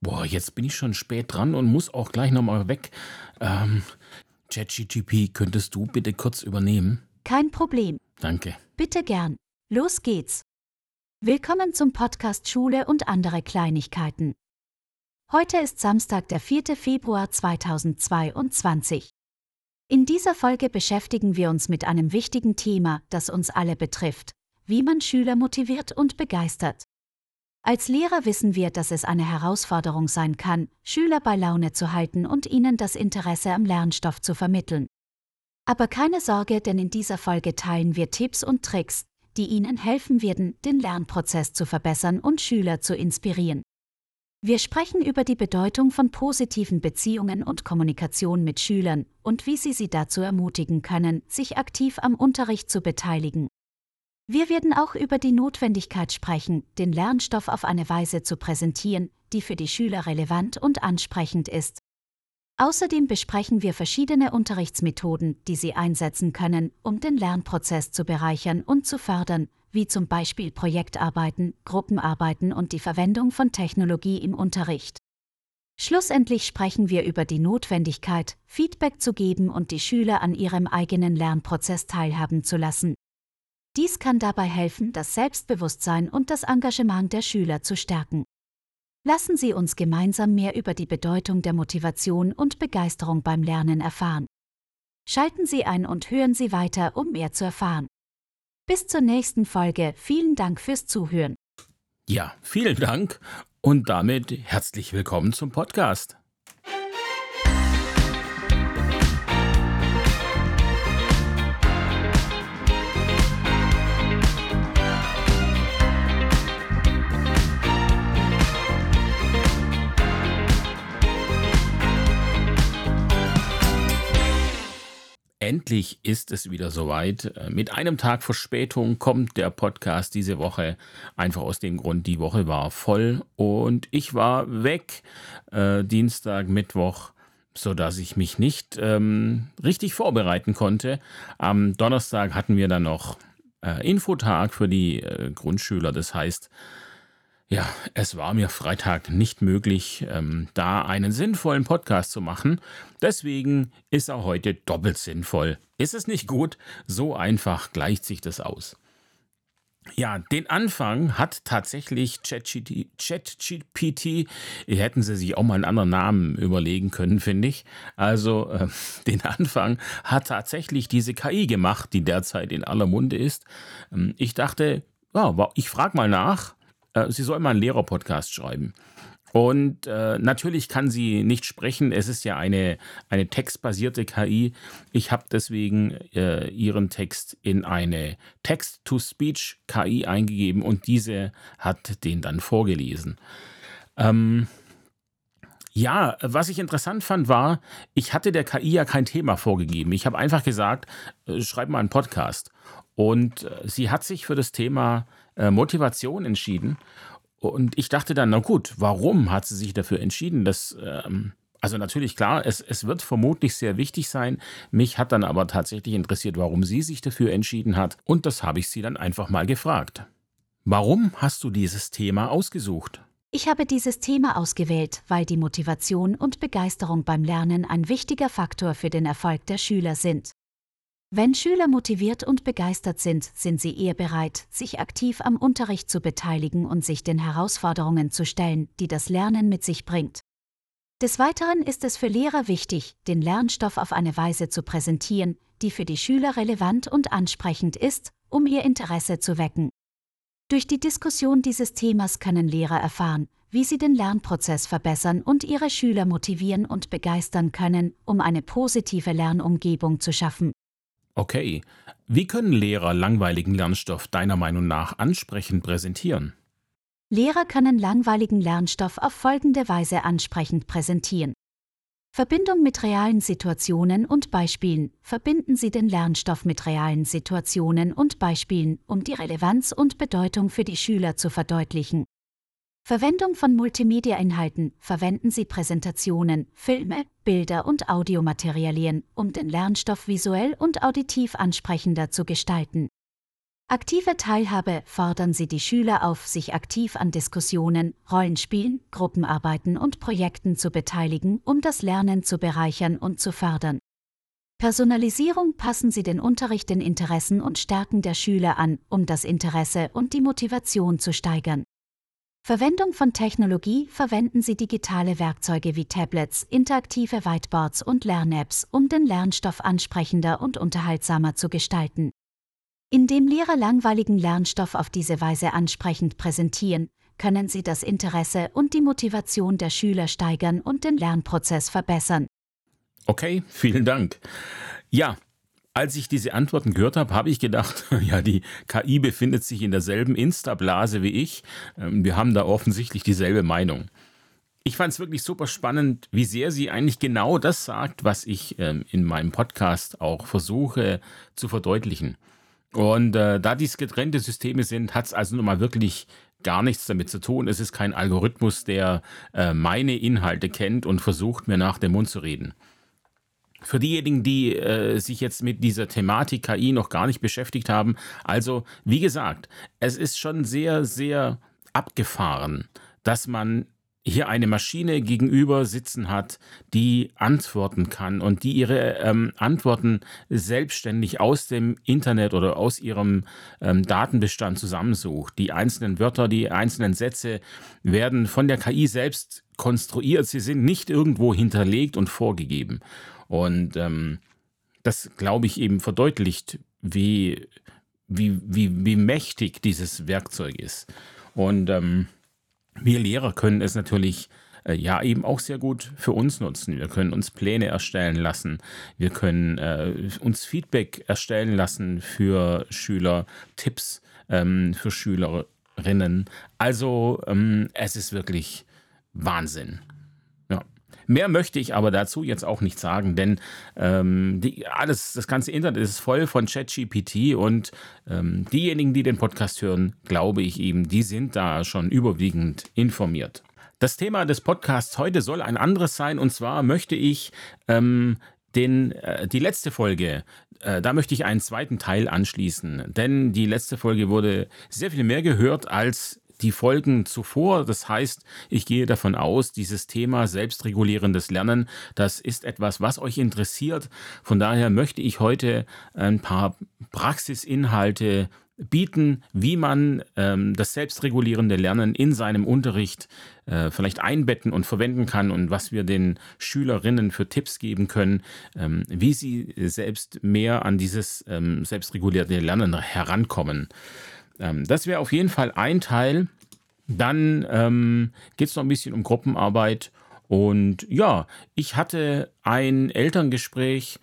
Boah, jetzt bin ich schon spät dran und muss auch gleich nochmal weg. Ähm, ChatGTP, könntest du bitte kurz übernehmen? Kein Problem. Danke. Bitte gern. Los geht's. Willkommen zum Podcast Schule und andere Kleinigkeiten. Heute ist Samstag, der 4. Februar 2022. In dieser Folge beschäftigen wir uns mit einem wichtigen Thema, das uns alle betrifft, wie man Schüler motiviert und begeistert. Als Lehrer wissen wir, dass es eine Herausforderung sein kann, Schüler bei Laune zu halten und ihnen das Interesse am Lernstoff zu vermitteln. Aber keine Sorge, denn in dieser Folge teilen wir Tipps und Tricks, die Ihnen helfen werden, den Lernprozess zu verbessern und Schüler zu inspirieren. Wir sprechen über die Bedeutung von positiven Beziehungen und Kommunikation mit Schülern und wie Sie sie dazu ermutigen können, sich aktiv am Unterricht zu beteiligen. Wir werden auch über die Notwendigkeit sprechen, den Lernstoff auf eine Weise zu präsentieren, die für die Schüler relevant und ansprechend ist. Außerdem besprechen wir verschiedene Unterrichtsmethoden, die Sie einsetzen können, um den Lernprozess zu bereichern und zu fördern, wie zum Beispiel Projektarbeiten, Gruppenarbeiten und die Verwendung von Technologie im Unterricht. Schlussendlich sprechen wir über die Notwendigkeit, Feedback zu geben und die Schüler an ihrem eigenen Lernprozess teilhaben zu lassen. Dies kann dabei helfen, das Selbstbewusstsein und das Engagement der Schüler zu stärken. Lassen Sie uns gemeinsam mehr über die Bedeutung der Motivation und Begeisterung beim Lernen erfahren. Schalten Sie ein und hören Sie weiter, um mehr zu erfahren. Bis zur nächsten Folge. Vielen Dank fürs Zuhören. Ja, vielen Dank und damit herzlich willkommen zum Podcast. Endlich ist es wieder soweit. Äh, mit einem Tag Verspätung kommt der Podcast diese Woche. Einfach aus dem Grund, die Woche war voll und ich war weg. Äh, Dienstag, Mittwoch sodass ich mich nicht ähm, richtig vorbereiten konnte. Am Donnerstag hatten wir dann noch äh, Infotag für die äh, Grundschüler. Das heißt, ja, es war mir Freitag nicht möglich, ähm, da einen sinnvollen Podcast zu machen. Deswegen ist er heute doppelt sinnvoll. Ist es nicht gut? So einfach gleicht sich das aus. Ja, den Anfang hat tatsächlich ChatGPT, hätten sie sich auch mal einen anderen Namen überlegen können, finde ich. Also äh, den Anfang hat tatsächlich diese KI gemacht, die derzeit in aller Munde ist. Ähm, ich dachte, ja, ich frage mal nach, äh, sie soll mal einen Lehrer-Podcast schreiben. Und äh, natürlich kann sie nicht sprechen. Es ist ja eine, eine textbasierte KI. Ich habe deswegen äh, ihren Text in eine Text-to-Speech-KI eingegeben und diese hat den dann vorgelesen. Ähm, ja, was ich interessant fand, war, ich hatte der KI ja kein Thema vorgegeben. Ich habe einfach gesagt, äh, schreib mal einen Podcast. Und äh, sie hat sich für das Thema äh, Motivation entschieden. Und ich dachte dann, na gut, warum hat sie sich dafür entschieden? Das, ähm, also natürlich klar, es, es wird vermutlich sehr wichtig sein. Mich hat dann aber tatsächlich interessiert, warum sie sich dafür entschieden hat. Und das habe ich sie dann einfach mal gefragt. Warum hast du dieses Thema ausgesucht? Ich habe dieses Thema ausgewählt, weil die Motivation und Begeisterung beim Lernen ein wichtiger Faktor für den Erfolg der Schüler sind. Wenn Schüler motiviert und begeistert sind, sind sie eher bereit, sich aktiv am Unterricht zu beteiligen und sich den Herausforderungen zu stellen, die das Lernen mit sich bringt. Des Weiteren ist es für Lehrer wichtig, den Lernstoff auf eine Weise zu präsentieren, die für die Schüler relevant und ansprechend ist, um ihr Interesse zu wecken. Durch die Diskussion dieses Themas können Lehrer erfahren, wie sie den Lernprozess verbessern und ihre Schüler motivieren und begeistern können, um eine positive Lernumgebung zu schaffen. Okay, wie können Lehrer langweiligen Lernstoff deiner Meinung nach ansprechend präsentieren? Lehrer können langweiligen Lernstoff auf folgende Weise ansprechend präsentieren. Verbindung mit realen Situationen und Beispielen. Verbinden Sie den Lernstoff mit realen Situationen und Beispielen, um die Relevanz und Bedeutung für die Schüler zu verdeutlichen. Verwendung von Multimedia-Inhalten. Verwenden Sie Präsentationen, Filme, Bilder und Audiomaterialien, um den Lernstoff visuell und auditiv ansprechender zu gestalten. Aktive Teilhabe fordern sie die Schüler auf, sich aktiv an Diskussionen, Rollenspielen, Gruppenarbeiten und Projekten zu beteiligen, um das Lernen zu bereichern und zu fördern. Personalisierung passen sie den Unterricht den Interessen und Stärken der Schüler an, um das Interesse und die Motivation zu steigern. Verwendung von Technologie verwenden sie digitale Werkzeuge wie Tablets, interaktive Whiteboards und Lern-Apps, um den Lernstoff ansprechender und unterhaltsamer zu gestalten. Indem Lehrer langweiligen Lernstoff auf diese Weise ansprechend präsentieren, können sie das Interesse und die Motivation der Schüler steigern und den Lernprozess verbessern. Okay, vielen Dank. Ja, als ich diese Antworten gehört habe, habe ich gedacht, ja, die KI befindet sich in derselben Insta-Blase wie ich. Ähm, wir haben da offensichtlich dieselbe Meinung. Ich fand es wirklich super spannend, wie sehr sie eigentlich genau das sagt, was ich ähm, in meinem Podcast auch versuche zu verdeutlichen. Und äh, da dies getrennte Systeme sind, hat es also nun mal wirklich gar nichts damit zu tun. Es ist kein Algorithmus, der äh, meine Inhalte kennt und versucht, mir nach dem Mund zu reden. Für diejenigen, die äh, sich jetzt mit dieser Thematik KI noch gar nicht beschäftigt haben, also wie gesagt, es ist schon sehr, sehr abgefahren, dass man hier eine Maschine gegenüber sitzen hat, die antworten kann und die ihre ähm, Antworten selbstständig aus dem Internet oder aus ihrem ähm, Datenbestand zusammensucht. Die einzelnen Wörter, die einzelnen Sätze werden von der KI selbst konstruiert. Sie sind nicht irgendwo hinterlegt und vorgegeben. Und ähm, das, glaube ich, eben verdeutlicht, wie, wie, wie, wie mächtig dieses Werkzeug ist. Und ähm, wir Lehrer können es natürlich äh, ja eben auch sehr gut für uns nutzen. Wir können uns Pläne erstellen lassen. Wir können äh, uns Feedback erstellen lassen für Schüler, Tipps ähm, für Schülerinnen. Also ähm, es ist wirklich Wahnsinn. Mehr möchte ich aber dazu jetzt auch nicht sagen, denn ähm, die, alles, das ganze Internet ist voll von ChatGPT und ähm, diejenigen, die den Podcast hören, glaube ich eben, die sind da schon überwiegend informiert. Das Thema des Podcasts heute soll ein anderes sein und zwar möchte ich ähm, den, äh, die letzte Folge, äh, da möchte ich einen zweiten Teil anschließen, denn die letzte Folge wurde sehr viel mehr gehört als die Folgen zuvor. Das heißt, ich gehe davon aus, dieses Thema selbstregulierendes Lernen, das ist etwas, was euch interessiert. Von daher möchte ich heute ein paar Praxisinhalte bieten, wie man ähm, das selbstregulierende Lernen in seinem Unterricht äh, vielleicht einbetten und verwenden kann und was wir den Schülerinnen für Tipps geben können, ähm, wie sie selbst mehr an dieses ähm, selbstregulierte Lernen herankommen. Ähm, das wäre auf jeden Fall ein Teil. Dann ähm, geht es noch ein bisschen um Gruppenarbeit. Und ja, ich hatte ein Elterngespräch,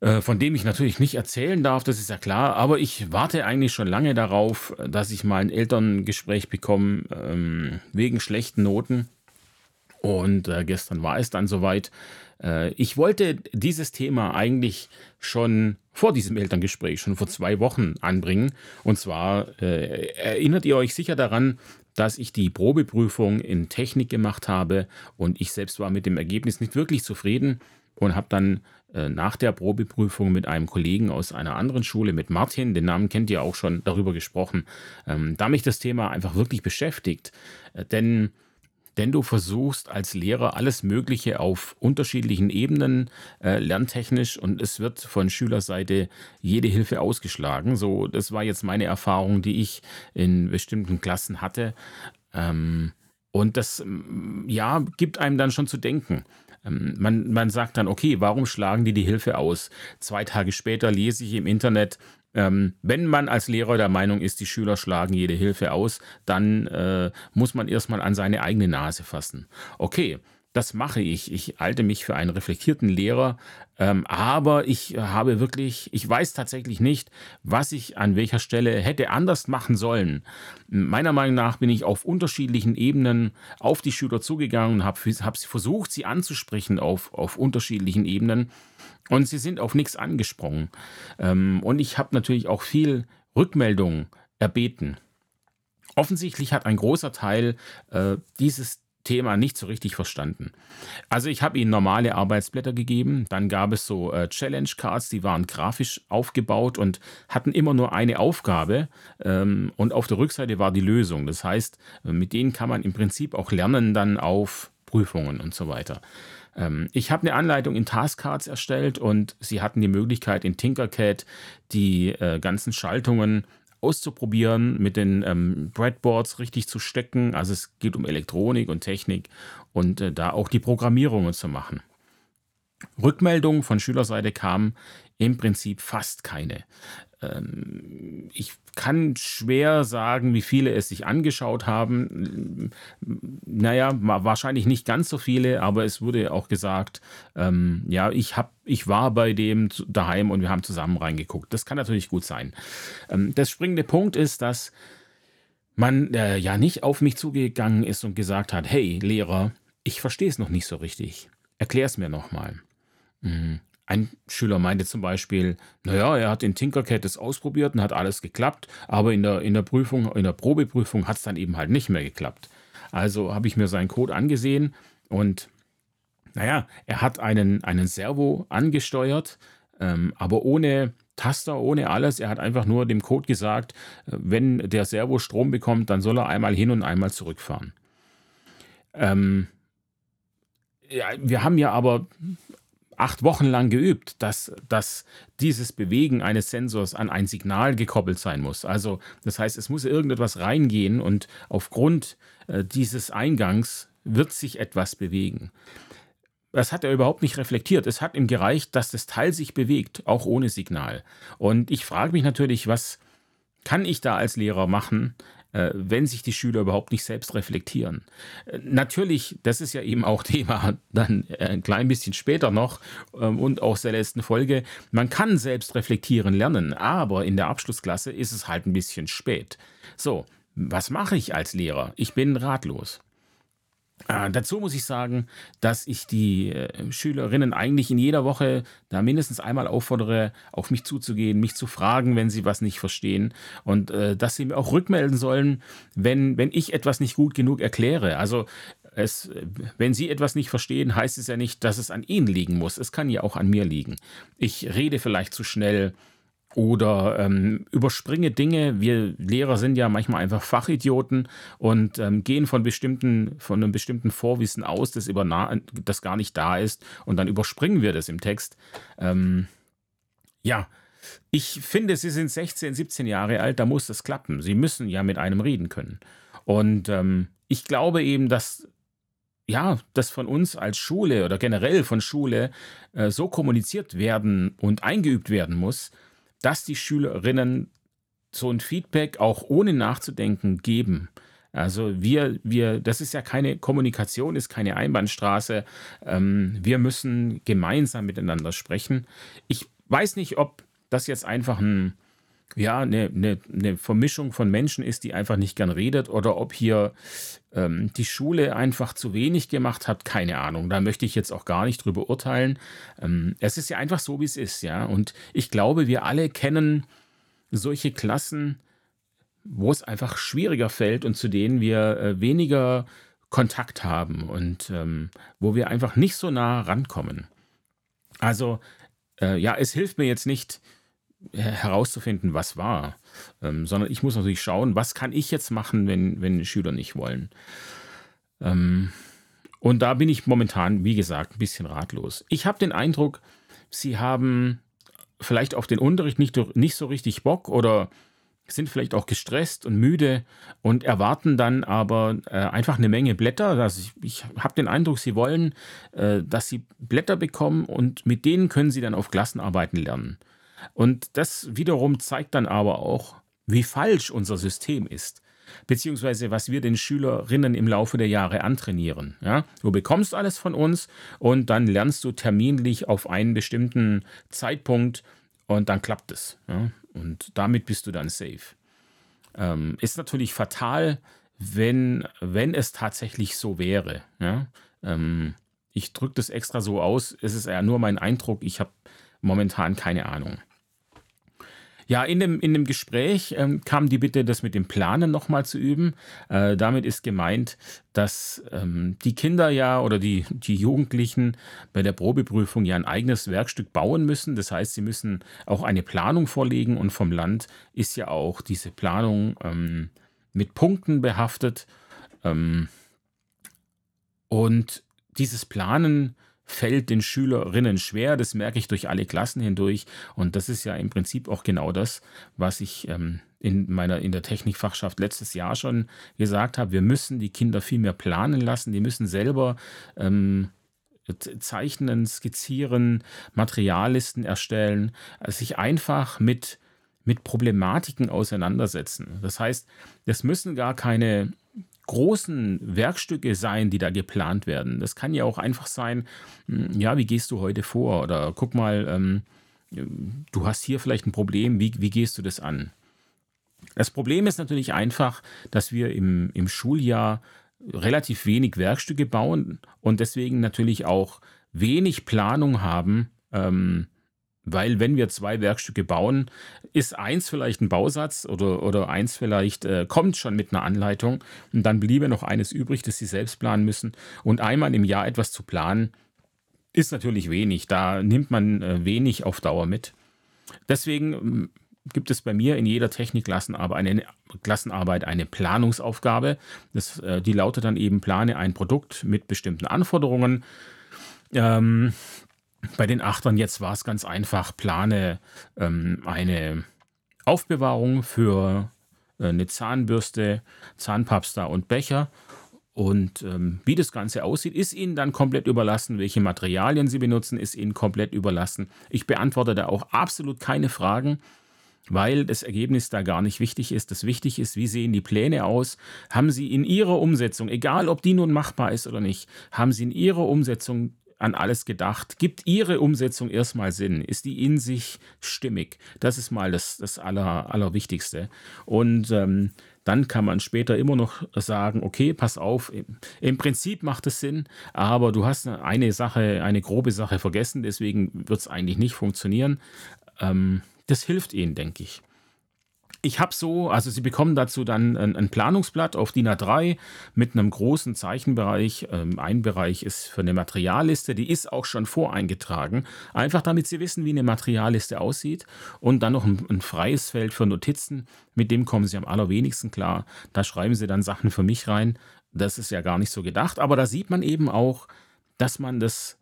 äh, von dem ich natürlich nicht erzählen darf, das ist ja klar, aber ich warte eigentlich schon lange darauf, dass ich mal ein Elterngespräch bekomme ähm, wegen schlechten Noten. Und äh, gestern war es dann soweit. Äh, ich wollte dieses Thema eigentlich schon vor diesem Elterngespräch, schon vor zwei Wochen anbringen. Und zwar äh, erinnert ihr euch sicher daran, dass ich die Probeprüfung in Technik gemacht habe und ich selbst war mit dem Ergebnis nicht wirklich zufrieden und habe dann äh, nach der Probeprüfung mit einem Kollegen aus einer anderen Schule, mit Martin, den Namen kennt ihr auch schon, darüber gesprochen, ähm, da mich das Thema einfach wirklich beschäftigt. Äh, denn denn du versuchst als Lehrer alles Mögliche auf unterschiedlichen Ebenen äh, lerntechnisch und es wird von Schülerseite jede Hilfe ausgeschlagen. So, das war jetzt meine Erfahrung, die ich in bestimmten Klassen hatte. Ähm, und das, ja, gibt einem dann schon zu denken. Ähm, man, man sagt dann, okay, warum schlagen die die Hilfe aus? Zwei Tage später lese ich im Internet, ähm, wenn man als Lehrer der Meinung ist, die Schüler schlagen jede Hilfe aus, dann äh, muss man erstmal an seine eigene Nase fassen. Okay, das mache ich. Ich halte mich für einen reflektierten Lehrer, ähm, aber ich habe wirklich, ich weiß tatsächlich nicht, was ich an welcher Stelle hätte anders machen sollen. Meiner Meinung nach bin ich auf unterschiedlichen Ebenen auf die Schüler zugegangen und habe hab versucht, sie anzusprechen auf, auf unterschiedlichen Ebenen. Und sie sind auf nichts angesprungen. Ähm, und ich habe natürlich auch viel Rückmeldung erbeten. Offensichtlich hat ein großer Teil äh, dieses Thema nicht so richtig verstanden. Also ich habe ihnen normale Arbeitsblätter gegeben, dann gab es so äh, Challenge Cards, die waren grafisch aufgebaut und hatten immer nur eine Aufgabe ähm, und auf der Rückseite war die Lösung. Das heißt, mit denen kann man im Prinzip auch lernen dann auf Prüfungen und so weiter. Ähm, ich habe eine Anleitung in Taskcards erstellt und sie hatten die Möglichkeit in Tinkercad die äh, ganzen Schaltungen auszuprobieren, mit den ähm, Breadboards richtig zu stecken. Also es geht um Elektronik und Technik und äh, da auch die Programmierungen zu machen. Rückmeldungen von Schülerseite kamen im Prinzip fast keine. Ähm, ich kann schwer sagen, wie viele es sich angeschaut haben. Naja, wahrscheinlich nicht ganz so viele, aber es wurde auch gesagt, ähm, ja, ich, hab, ich war bei dem daheim und wir haben zusammen reingeguckt. Das kann natürlich gut sein. Ähm, der springende Punkt ist, dass man äh, ja nicht auf mich zugegangen ist und gesagt hat, hey Lehrer, ich verstehe es noch nicht so richtig. Erklär es mir nochmal. Mhm. Ein Schüler meinte zum Beispiel, naja, er hat in Tinkercad das ausprobiert und hat alles geklappt, aber in der, in der Prüfung, in der Probeprüfung hat es dann eben halt nicht mehr geklappt. Also habe ich mir seinen Code angesehen und naja, er hat einen, einen Servo angesteuert, ähm, aber ohne Taster, ohne alles. Er hat einfach nur dem Code gesagt, äh, wenn der Servo Strom bekommt, dann soll er einmal hin und einmal zurückfahren. Ähm, ja, wir haben ja aber acht Wochen lang geübt, dass, dass dieses Bewegen eines Sensors an ein Signal gekoppelt sein muss. Also das heißt, es muss irgendetwas reingehen und aufgrund äh, dieses Eingangs wird sich etwas bewegen. Das hat er überhaupt nicht reflektiert. Es hat ihm gereicht, dass das Teil sich bewegt, auch ohne Signal. Und ich frage mich natürlich, was kann ich da als Lehrer machen, wenn sich die Schüler überhaupt nicht selbst reflektieren. Äh, natürlich, das ist ja eben auch Thema dann äh, ein klein bisschen später noch ähm, und auch der letzten Folge, man kann selbst reflektieren lernen, aber in der Abschlussklasse ist es halt ein bisschen spät. So, was mache ich als Lehrer? Ich bin ratlos. Äh, dazu muss ich sagen, dass ich die äh, Schülerinnen eigentlich in jeder Woche da mindestens einmal auffordere, auf mich zuzugehen, mich zu fragen, wenn sie was nicht verstehen und äh, dass sie mir auch rückmelden sollen, wenn, wenn ich etwas nicht gut genug erkläre. Also es, wenn Sie etwas nicht verstehen, heißt es ja nicht, dass es an Ihnen liegen muss. Es kann ja auch an mir liegen. Ich rede vielleicht zu schnell oder ähm, überspringe Dinge. Wir Lehrer sind ja manchmal einfach Fachidioten und ähm, gehen von bestimmten, von einem bestimmten Vorwissen aus, das, das gar nicht da ist, und dann überspringen wir das im Text. Ähm, ja, ich finde, Sie sind 16, 17 Jahre alt, da muss das klappen. Sie müssen ja mit einem reden können. Und ähm, ich glaube eben, dass ja, das von uns als Schule oder generell von Schule äh, so kommuniziert werden und eingeübt werden muss, dass die Schülerinnen so ein Feedback auch ohne nachzudenken geben. Also wir, wir, das ist ja keine Kommunikation, ist keine Einbahnstraße. Ähm, wir müssen gemeinsam miteinander sprechen. Ich weiß nicht, ob das jetzt einfach ein, ja, eine, eine, eine Vermischung von Menschen ist, die einfach nicht gern redet, oder ob hier ähm, die Schule einfach zu wenig gemacht hat, keine Ahnung. Da möchte ich jetzt auch gar nicht drüber urteilen. Ähm, es ist ja einfach so, wie es ist, ja. Und ich glaube, wir alle kennen solche Klassen, wo es einfach schwieriger fällt und zu denen wir äh, weniger Kontakt haben und ähm, wo wir einfach nicht so nah rankommen. Also, äh, ja, es hilft mir jetzt nicht, herauszufinden, was war, ähm, sondern ich muss natürlich schauen, was kann ich jetzt machen, wenn, wenn Schüler nicht wollen. Ähm, und da bin ich momentan, wie gesagt, ein bisschen ratlos. Ich habe den Eindruck, sie haben vielleicht auf den Unterricht nicht, nicht so richtig Bock oder sind vielleicht auch gestresst und müde und erwarten dann aber äh, einfach eine Menge Blätter. Also ich, ich habe den Eindruck, sie wollen, äh, dass sie Blätter bekommen und mit denen können sie dann auf Klassenarbeiten lernen. Und das wiederum zeigt dann aber auch, wie falsch unser System ist, beziehungsweise was wir den Schülerinnen im Laufe der Jahre antrainieren. Ja? Du bekommst alles von uns und dann lernst du terminlich auf einen bestimmten Zeitpunkt und dann klappt es. Ja? Und damit bist du dann safe. Ähm, ist natürlich fatal, wenn, wenn es tatsächlich so wäre. Ja? Ähm, ich drücke das extra so aus, es ist ja nur mein Eindruck, ich habe momentan keine Ahnung. Ja, in dem, in dem Gespräch ähm, kam die Bitte, das mit dem Planen nochmal zu üben. Äh, damit ist gemeint, dass ähm, die Kinder ja oder die, die Jugendlichen bei der Probeprüfung ja ein eigenes Werkstück bauen müssen. Das heißt, sie müssen auch eine Planung vorlegen und vom Land ist ja auch diese Planung ähm, mit Punkten behaftet. Ähm, und dieses Planen fällt den Schülerinnen schwer. Das merke ich durch alle Klassen hindurch. Und das ist ja im Prinzip auch genau das, was ich ähm, in meiner in der Technikfachschaft letztes Jahr schon gesagt habe. Wir müssen die Kinder viel mehr planen lassen. Die müssen selber ähm, zeichnen, skizzieren, Materiallisten erstellen, sich einfach mit mit Problematiken auseinandersetzen. Das heißt, es müssen gar keine großen Werkstücke sein, die da geplant werden. Das kann ja auch einfach sein, hm, ja, wie gehst du heute vor? Oder guck mal, ähm, du hast hier vielleicht ein Problem, wie, wie gehst du das an? Das Problem ist natürlich einfach, dass wir im, im Schuljahr relativ wenig Werkstücke bauen und deswegen natürlich auch wenig Planung haben, ähm, weil wenn wir zwei Werkstücke bauen, ist eins vielleicht ein Bausatz oder, oder eins vielleicht äh, kommt schon mit einer Anleitung und dann bliebe noch eines übrig, das Sie selbst planen müssen. Und einmal im Jahr etwas zu planen, ist natürlich wenig. Da nimmt man äh, wenig auf Dauer mit. Deswegen ähm, gibt es bei mir in jeder Technikklassenarbeit eine, Klassenarbeit eine Planungsaufgabe. Das, äh, die lautet dann eben, plane ein Produkt mit bestimmten Anforderungen. Ähm, bei den Achtern jetzt war es ganz einfach, plane ähm, eine Aufbewahrung für äh, eine Zahnbürste, Zahnpapsta und Becher. Und ähm, wie das Ganze aussieht, ist Ihnen dann komplett überlassen. Welche Materialien Sie benutzen, ist Ihnen komplett überlassen. Ich beantworte da auch absolut keine Fragen, weil das Ergebnis da gar nicht wichtig ist. Das wichtig ist, wie sehen die Pläne aus? Haben Sie in Ihrer Umsetzung, egal ob die nun machbar ist oder nicht, haben Sie in Ihrer Umsetzung an alles gedacht? Gibt Ihre Umsetzung erstmal Sinn? Ist die in sich stimmig? Das ist mal das, das Aller, Allerwichtigste. Und ähm, dann kann man später immer noch sagen, okay, pass auf, im Prinzip macht es Sinn, aber du hast eine Sache, eine grobe Sache vergessen, deswegen wird es eigentlich nicht funktionieren. Ähm, das hilft ihnen, denke ich. Ich habe so, also Sie bekommen dazu dann ein, ein, Planungsblatt auf DIN A3 mit einem großen Zeichenbereich. Ähm, ein Bereich ist für eine Materialliste, die ist auch schon voreingetragen. Einfach damit Sie wissen, wie eine Materialliste aussieht. Und dann noch ein, ein freies Feld für Notizen, mit dem kommen Sie am allerwenigsten klar. Da schreiben Sie dann Sachen für mich rein. Das ist ja gar nicht so gedacht. Aber da sieht man eben auch, dass man das,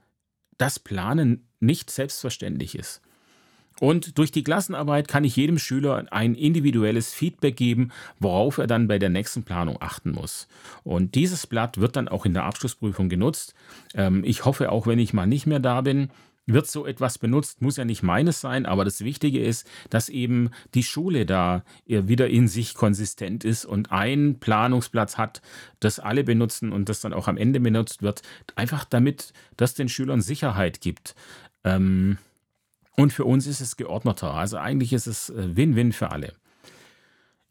das Planen nicht selbstverständlich ist. Und durch die Klassenarbeit kann ich jedem Schüler ein individuelles Feedback geben, worauf er dann bei der nächsten Planung achten muss. Und dieses Blatt wird dann auch in der Abschlussprüfung genutzt. Ähm, ich hoffe, auch wenn ich mal nicht mehr da bin, wird so etwas benutzt, muss ja nicht meines sein, aber das Wichtige ist, dass eben die Schule da wieder in sich konsistent ist und ein Planungsplatz hat, das alle benutzen und das dann auch am Ende benutzt wird, einfach damit das den Schülern Sicherheit gibt. Ähm, und für uns ist es geordneter. Also eigentlich ist es äh, Win-Win für alle.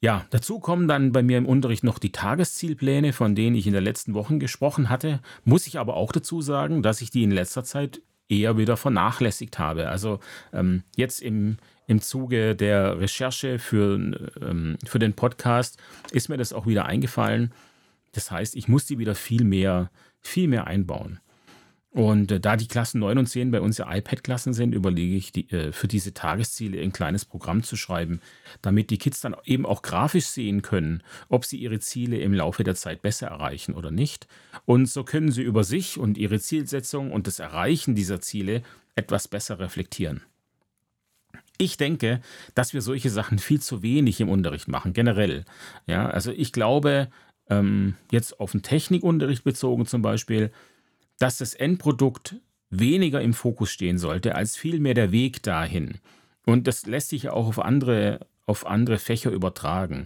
Ja, dazu kommen dann bei mir im Unterricht noch die Tageszielpläne, von denen ich in den letzten Wochen gesprochen hatte. Muss ich aber auch dazu sagen, dass ich die in letzter Zeit eher wieder vernachlässigt habe. Also ähm, jetzt im, im Zuge der Recherche für, ähm, für den Podcast ist mir das auch wieder eingefallen. Das heißt, ich muss die wieder viel mehr, viel mehr einbauen. Und äh, da die Klassen 9 und 10 bei uns ja iPad-Klassen sind, überlege ich, die, äh, für diese Tagesziele ein kleines Programm zu schreiben, damit die Kids dann eben auch grafisch sehen können, ob sie ihre Ziele im Laufe der Zeit besser erreichen oder nicht. Und so können sie über sich und ihre Zielsetzung und das Erreichen dieser Ziele etwas besser reflektieren. Ich denke, dass wir solche Sachen viel zu wenig im Unterricht machen, generell. Ja, also ich glaube, ähm, jetzt auf den Technikunterricht bezogen zum Beispiel, dass das Endprodukt weniger im Fokus stehen sollte, als vielmehr der Weg dahin. Und das lässt sich ja auch auf andere, auf andere Fächer übertragen.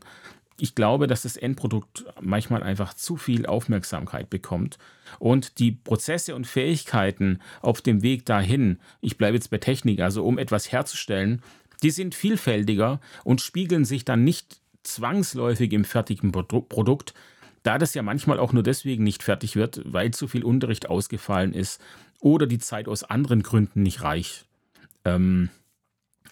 Ich glaube, dass das Endprodukt manchmal einfach zu viel Aufmerksamkeit bekommt und die Prozesse und Fähigkeiten auf dem Weg dahin, ich bleibe jetzt bei Technik, also um etwas herzustellen, die sind vielfältiger und spiegeln sich dann nicht zwangsläufig im fertigen Produkt, da das ja manchmal auch nur deswegen nicht fertig wird, weil zu viel Unterricht ausgefallen ist oder die Zeit aus anderen Gründen nicht reicht. Ähm,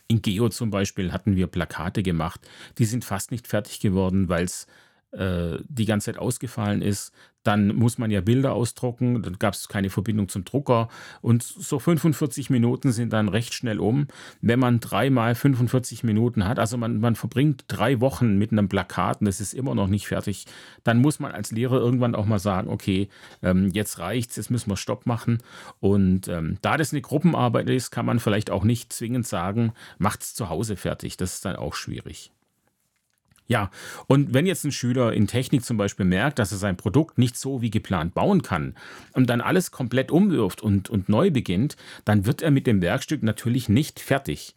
In Geo zum Beispiel hatten wir Plakate gemacht, die sind fast nicht fertig geworden, weil es äh, die ganze Zeit ausgefallen ist. Dann muss man ja Bilder ausdrucken, dann gab es keine Verbindung zum Drucker und so 45 Minuten sind dann recht schnell um. Wenn man dreimal 45 Minuten hat, also man, man verbringt drei Wochen mit einem Plakat und es ist immer noch nicht fertig, dann muss man als Lehrer irgendwann auch mal sagen, okay, ähm, jetzt reicht's, jetzt müssen wir Stopp machen. Und ähm, da das eine Gruppenarbeit ist, kann man vielleicht auch nicht zwingend sagen, macht's zu Hause fertig. Das ist dann auch schwierig. Ja, und wenn jetzt ein Schüler in Technik zum Beispiel merkt, dass er sein Produkt nicht so wie geplant bauen kann und dann alles komplett umwirft und, und neu beginnt, dann wird er mit dem Werkstück natürlich nicht fertig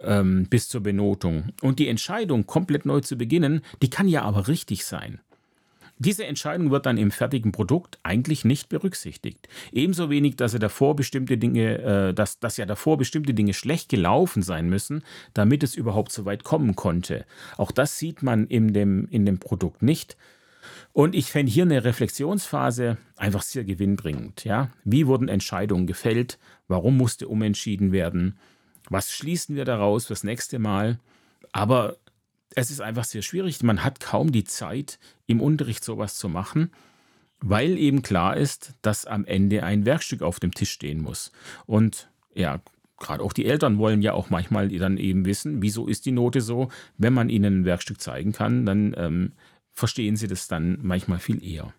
ähm, bis zur Benotung. Und die Entscheidung, komplett neu zu beginnen, die kann ja aber richtig sein. Diese Entscheidung wird dann im fertigen Produkt eigentlich nicht berücksichtigt. Ebenso wenig, dass, er davor bestimmte Dinge, äh, dass, dass ja davor bestimmte Dinge schlecht gelaufen sein müssen, damit es überhaupt so weit kommen konnte. Auch das sieht man in dem, in dem Produkt nicht. Und ich fände hier eine Reflexionsphase einfach sehr gewinnbringend. Ja? Wie wurden Entscheidungen gefällt? Warum musste umentschieden werden? Was schließen wir daraus fürs nächste Mal? Aber es ist einfach sehr schwierig. Man hat kaum die Zeit, im Unterricht sowas zu machen, weil eben klar ist, dass am Ende ein Werkstück auf dem Tisch stehen muss. Und ja, gerade auch die Eltern wollen ja auch manchmal dann eben wissen, wieso ist die Note so. Wenn man ihnen ein Werkstück zeigen kann, dann ähm, verstehen sie das dann manchmal viel eher.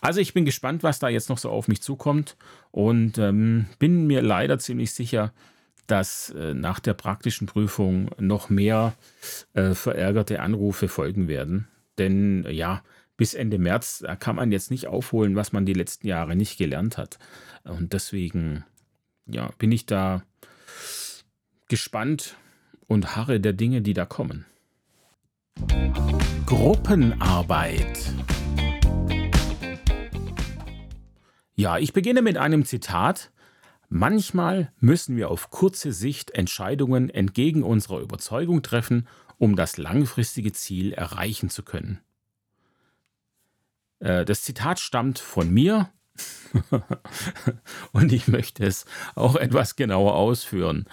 Also ich bin gespannt, was da jetzt noch so auf mich zukommt und ähm, bin mir leider ziemlich sicher, dass äh, nach der praktischen Prüfung noch mehr äh, verärgerte Anrufe folgen werden. Denn ja, bis Ende März kann man jetzt nicht aufholen, was man die letzten Jahre nicht gelernt hat. Und deswegen ja, bin ich da gespannt und harre der Dinge, die da kommen. Gruppenarbeit. Ja, ich beginne mit einem Zitat, Manchmal müssen wir auf kurze Sicht Entscheidungen entgegen unserer Überzeugung treffen, um das langfristige Ziel erreichen zu können. Äh, das Zitat stammt von mir und ich möchte es auch etwas genauer ausführen.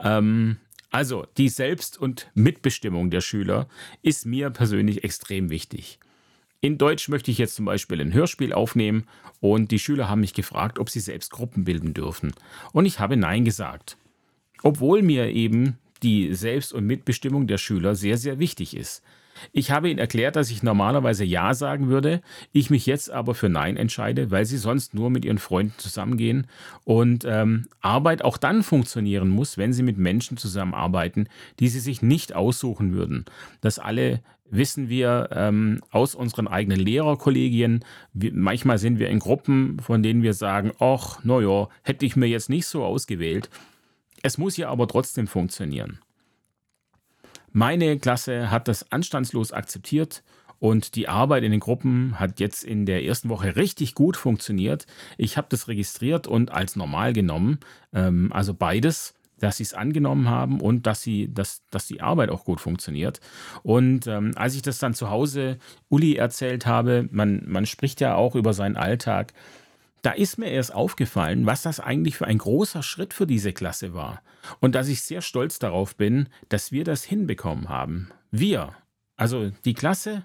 Ähm, also die Selbst- und Mitbestimmung der Schüler ist mir persönlich extrem wichtig. In Deutsch möchte ich jetzt zum Beispiel ein Hörspiel aufnehmen und die Schüler haben mich gefragt, ob sie selbst Gruppen bilden dürfen. Und ich habe Nein gesagt. Obwohl mir eben die Selbst- und Mitbestimmung der Schüler sehr, sehr wichtig ist. Ich habe ihnen erklärt, dass ich normalerweise Ja sagen würde, ich mich jetzt aber für Nein entscheide, weil sie sonst nur mit ihren Freunden zusammengehen und ähm, Arbeit auch dann funktionieren muss, wenn sie mit Menschen zusammenarbeiten, die sie sich nicht aussuchen würden. Dass alle wissen wir ähm, aus unseren eigenen Lehrerkollegien. Wir, manchmal sind wir in Gruppen, von denen wir sagen, ach, naja, hätte ich mir jetzt nicht so ausgewählt. Es muss ja aber trotzdem funktionieren. Meine Klasse hat das anstandslos akzeptiert und die Arbeit in den Gruppen hat jetzt in der ersten Woche richtig gut funktioniert. Ich habe das registriert und als normal genommen. Ähm, also beides dass sie es angenommen haben und dass, sie, dass, dass die Arbeit auch gut funktioniert. Und ähm, als ich das dann zu Hause Uli erzählt habe, man, man spricht ja auch über seinen Alltag, da ist mir erst aufgefallen, was das eigentlich für ein großer Schritt für diese Klasse war. Und dass ich sehr stolz darauf bin, dass wir das hinbekommen haben. Wir, also die Klasse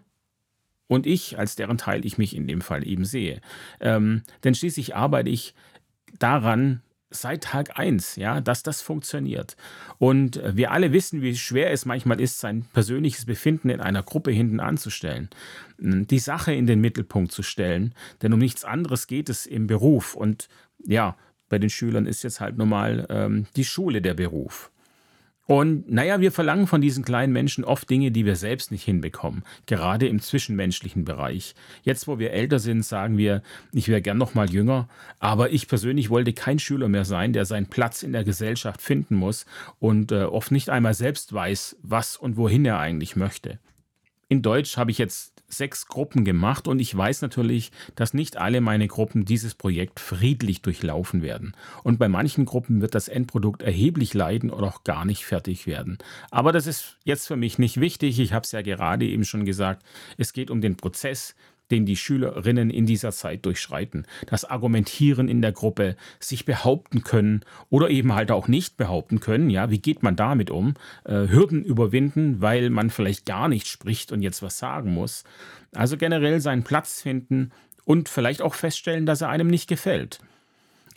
und ich, als deren Teil ich mich in dem Fall eben sehe. Ähm, denn schließlich arbeite ich daran, seit Tag 1, ja, dass das funktioniert. Und wir alle wissen, wie schwer es manchmal ist, sein persönliches Befinden in einer Gruppe hinten anzustellen, die Sache in den Mittelpunkt zu stellen, denn um nichts anderes geht es im Beruf. Und ja, bei den Schülern ist jetzt halt normal ähm, die Schule der Beruf. Und naja, wir verlangen von diesen kleinen Menschen oft Dinge, die wir selbst nicht hinbekommen, gerade im zwischenmenschlichen Bereich. Jetzt, wo wir älter sind, sagen wir, ich wäre gern noch mal jünger, aber ich persönlich wollte kein Schüler mehr sein, der seinen Platz in der Gesellschaft finden muss und äh, oft nicht einmal selbst weiß, was und wohin er eigentlich möchte. In Deutsch habe ich jetzt sechs Gruppen gemacht und ich weiß natürlich, dass nicht alle meine Gruppen dieses Projekt friedlich durchlaufen werden. Und bei manchen Gruppen wird das Endprodukt erheblich leiden oder auch gar nicht fertig werden. Aber das ist jetzt für mich nicht wichtig. Ich habe es ja gerade eben schon gesagt. Es geht um den Prozess, den die Schülerinnen in dieser Zeit durchschreiten. Das Argumentieren in der Gruppe, sich behaupten können oder eben halt auch nicht behaupten können. Ja, wie geht man damit um? Äh, Hürden überwinden, weil man vielleicht gar nicht spricht und jetzt was sagen muss. Also generell seinen Platz finden und vielleicht auch feststellen, dass er einem nicht gefällt.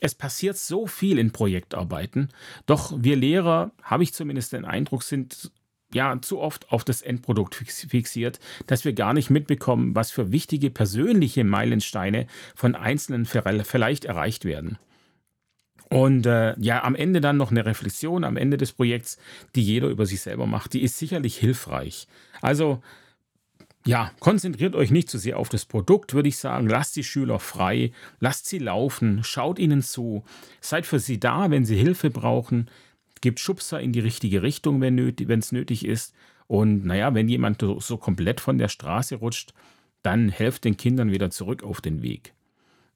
Es passiert so viel in Projektarbeiten, doch wir Lehrer, habe ich zumindest den Eindruck, sind ja zu oft auf das Endprodukt fixiert, dass wir gar nicht mitbekommen, was für wichtige persönliche Meilensteine von Einzelnen vielleicht erreicht werden. Und äh, ja, am Ende dann noch eine Reflexion am Ende des Projekts, die jeder über sich selber macht, die ist sicherlich hilfreich. Also ja, konzentriert euch nicht zu sehr auf das Produkt, würde ich sagen. Lasst die Schüler frei, lasst sie laufen, schaut ihnen zu, seid für sie da, wenn sie Hilfe brauchen gibt Schubser in die richtige Richtung, wenn es nötig ist. Und naja, wenn jemand so komplett von der Straße rutscht, dann helft den Kindern wieder zurück auf den Weg.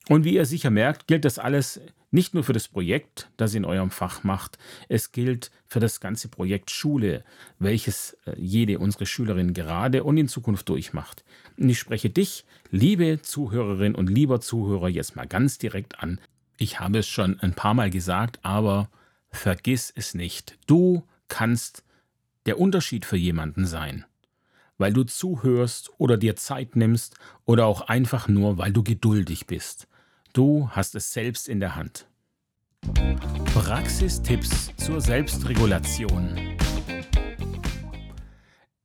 Und wie ihr sicher merkt, gilt das alles nicht nur für das Projekt, das ihr in eurem Fach macht, es gilt für das ganze Projekt Schule, welches äh, jede unserer Schülerinnen gerade und in Zukunft durchmacht. Und ich spreche dich, liebe Zuhörerin und lieber Zuhörer, jetzt mal ganz direkt an. Ich habe es schon ein paar Mal gesagt, aber Vergiss es nicht. Du kannst der Unterschied für jemanden sein, weil du zuhörst oder dir Zeit nimmst oder auch einfach nur, weil du geduldig bist. Du hast es selbst in der Hand. Praxistipps zur Selbstregulation.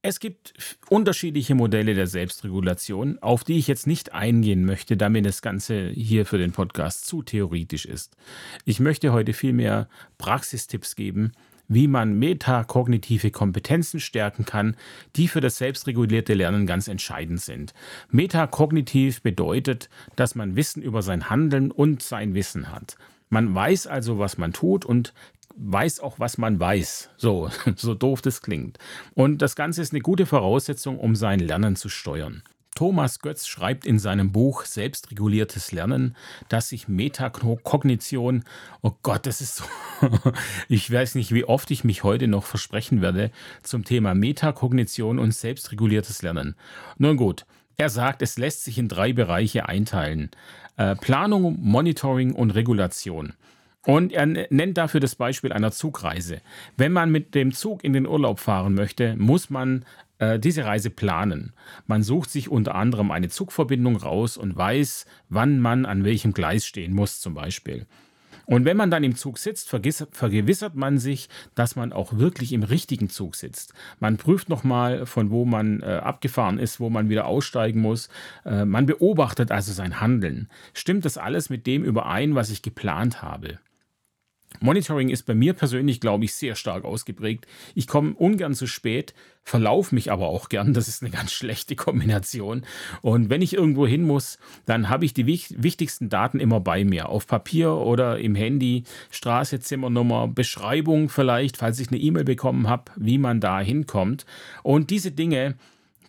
Es gibt unterschiedliche Modelle der Selbstregulation, auf die ich jetzt nicht eingehen möchte, da mir das Ganze hier für den Podcast zu theoretisch ist. Ich möchte heute vielmehr Praxistipps geben, wie man metakognitive Kompetenzen stärken kann, die für das selbstregulierte Lernen ganz entscheidend sind. Metakognitiv bedeutet, dass man Wissen über sein Handeln und sein Wissen hat. Man weiß also, was man tut und weiß auch, was man weiß. So, so doof das klingt. Und das Ganze ist eine gute Voraussetzung, um sein Lernen zu steuern. Thomas Götz schreibt in seinem Buch Selbstreguliertes Lernen, dass sich Metakognition, oh Gott, das ist so, ich weiß nicht, wie oft ich mich heute noch versprechen werde zum Thema Metakognition und selbstreguliertes Lernen. Nun gut, er sagt, es lässt sich in drei Bereiche einteilen. Äh, Planung, Monitoring und Regulation. Und er nennt dafür das Beispiel einer Zugreise. Wenn man mit dem Zug in den Urlaub fahren möchte, muss man äh, diese Reise planen. Man sucht sich unter anderem eine Zugverbindung raus und weiß, wann man an welchem Gleis stehen muss zum Beispiel. Und wenn man dann im Zug sitzt, vergewissert man sich, dass man auch wirklich im richtigen Zug sitzt. Man prüft nochmal, von wo man äh, abgefahren ist, wo man wieder aussteigen muss. Äh, man beobachtet also sein Handeln. Stimmt das alles mit dem überein, was ich geplant habe? Monitoring ist bei mir persönlich, glaube ich, sehr stark ausgeprägt. Ich komme ungern zu spät, verlaufe mich aber auch gern. Das ist eine ganz schlechte Kombination. Und wenn ich irgendwo hin muss, dann habe ich die wichtigsten Daten immer bei mir. Auf Papier oder im Handy, Straße, Zimmernummer, Beschreibung vielleicht, falls ich eine E-Mail bekommen habe, wie man da hinkommt. Und diese Dinge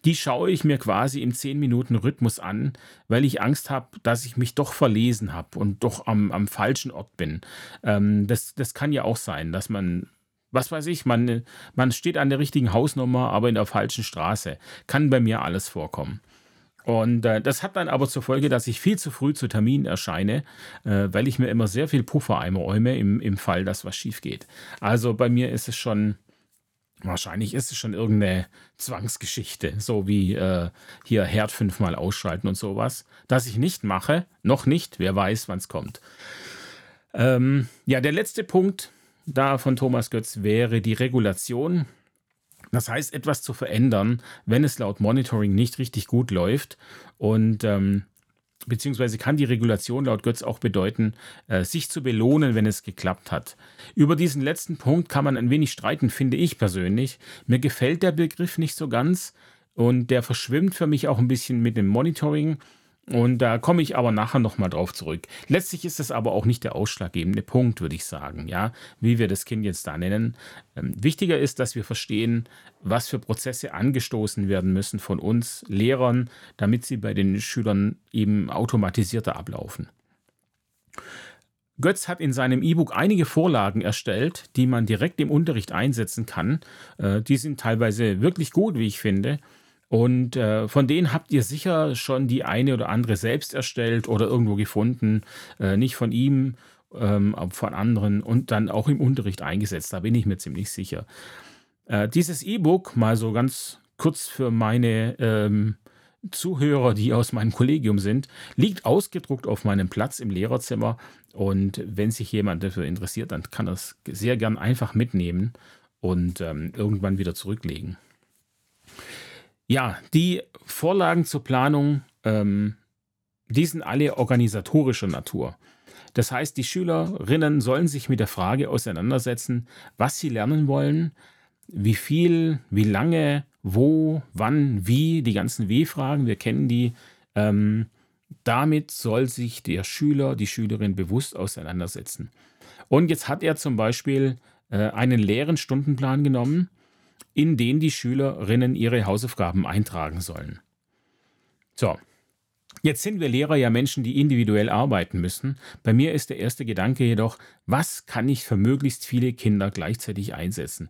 die schaue ich mir quasi im 10-Minuten-Rhythmus an, weil ich Angst habe, dass ich mich doch verlesen habe und doch am, am falschen Ort bin. Ähm, das, das kann ja auch sein, dass man, was weiß ich, man, man steht an der richtigen Hausnummer, aber in der falschen Straße. Kann bei mir alles vorkommen. Und äh, das hat dann aber zur Folge, dass ich viel zu früh zu Terminen erscheine, äh, weil ich mir immer sehr viel Puffer einräume im, im Fall, dass was schief geht. Also bei mir ist es schon Wahrscheinlich ist es schon irgendeine Zwangsgeschichte, so wie äh, hier Herd fünfmal ausschalten und sowas. Das ich nicht mache, noch nicht, wer weiß, wann es kommt. Ähm, ja, der letzte Punkt da von Thomas Götz wäre die Regulation. Das heißt, etwas zu verändern, wenn es laut Monitoring nicht richtig gut läuft. Und ähm, beziehungsweise kann die Regulation laut Götz auch bedeuten, äh, sich zu belohnen, wenn es geklappt hat. Über diesen letzten Punkt kann man ein wenig streiten, finde ich persönlich. Mir gefällt der Begriff nicht so ganz und der verschwimmt für mich auch ein bisschen mit dem Monitoring. Und da komme ich aber nachher nochmal drauf zurück. Letztlich ist es aber auch nicht der ausschlaggebende Punkt, würde ich sagen, ja, wie wir das Kind jetzt da nennen. Ähm, wichtiger ist, dass wir verstehen, was für Prozesse angestoßen werden müssen von uns Lehrern, damit sie bei den Schülern eben automatisierter ablaufen. Götz hat in seinem E-Book einige Vorlagen erstellt, die man direkt im Unterricht einsetzen kann. Äh, die sind teilweise wirklich gut, wie ich finde. Und äh, von denen habt ihr sicher schon die eine oder andere selbst erstellt oder irgendwo gefunden. Äh, nicht von ihm, ähm, aber von anderen und dann auch im Unterricht eingesetzt. Da bin ich mir ziemlich sicher. Äh, dieses E-Book, mal so ganz kurz für meine ähm, Zuhörer, die aus meinem Kollegium sind, liegt ausgedruckt auf meinem Platz im Lehrerzimmer. Und wenn sich jemand dafür interessiert, dann kann er es sehr gern einfach mitnehmen und ähm, irgendwann wieder zurücklegen. Ja, die Vorlagen zur Planung, ähm, die sind alle organisatorischer Natur. Das heißt, die Schülerinnen sollen sich mit der Frage auseinandersetzen, was sie lernen wollen, wie viel, wie lange, wo, wann, wie, die ganzen W-Fragen, wir kennen die. Ähm, damit soll sich der Schüler, die Schülerin bewusst auseinandersetzen. Und jetzt hat er zum Beispiel äh, einen leeren Stundenplan genommen in den die Schülerinnen ihre Hausaufgaben eintragen sollen. So, Jetzt sind wir Lehrer ja Menschen, die individuell arbeiten müssen. Bei mir ist der erste Gedanke jedoch, was kann ich für möglichst viele Kinder gleichzeitig einsetzen?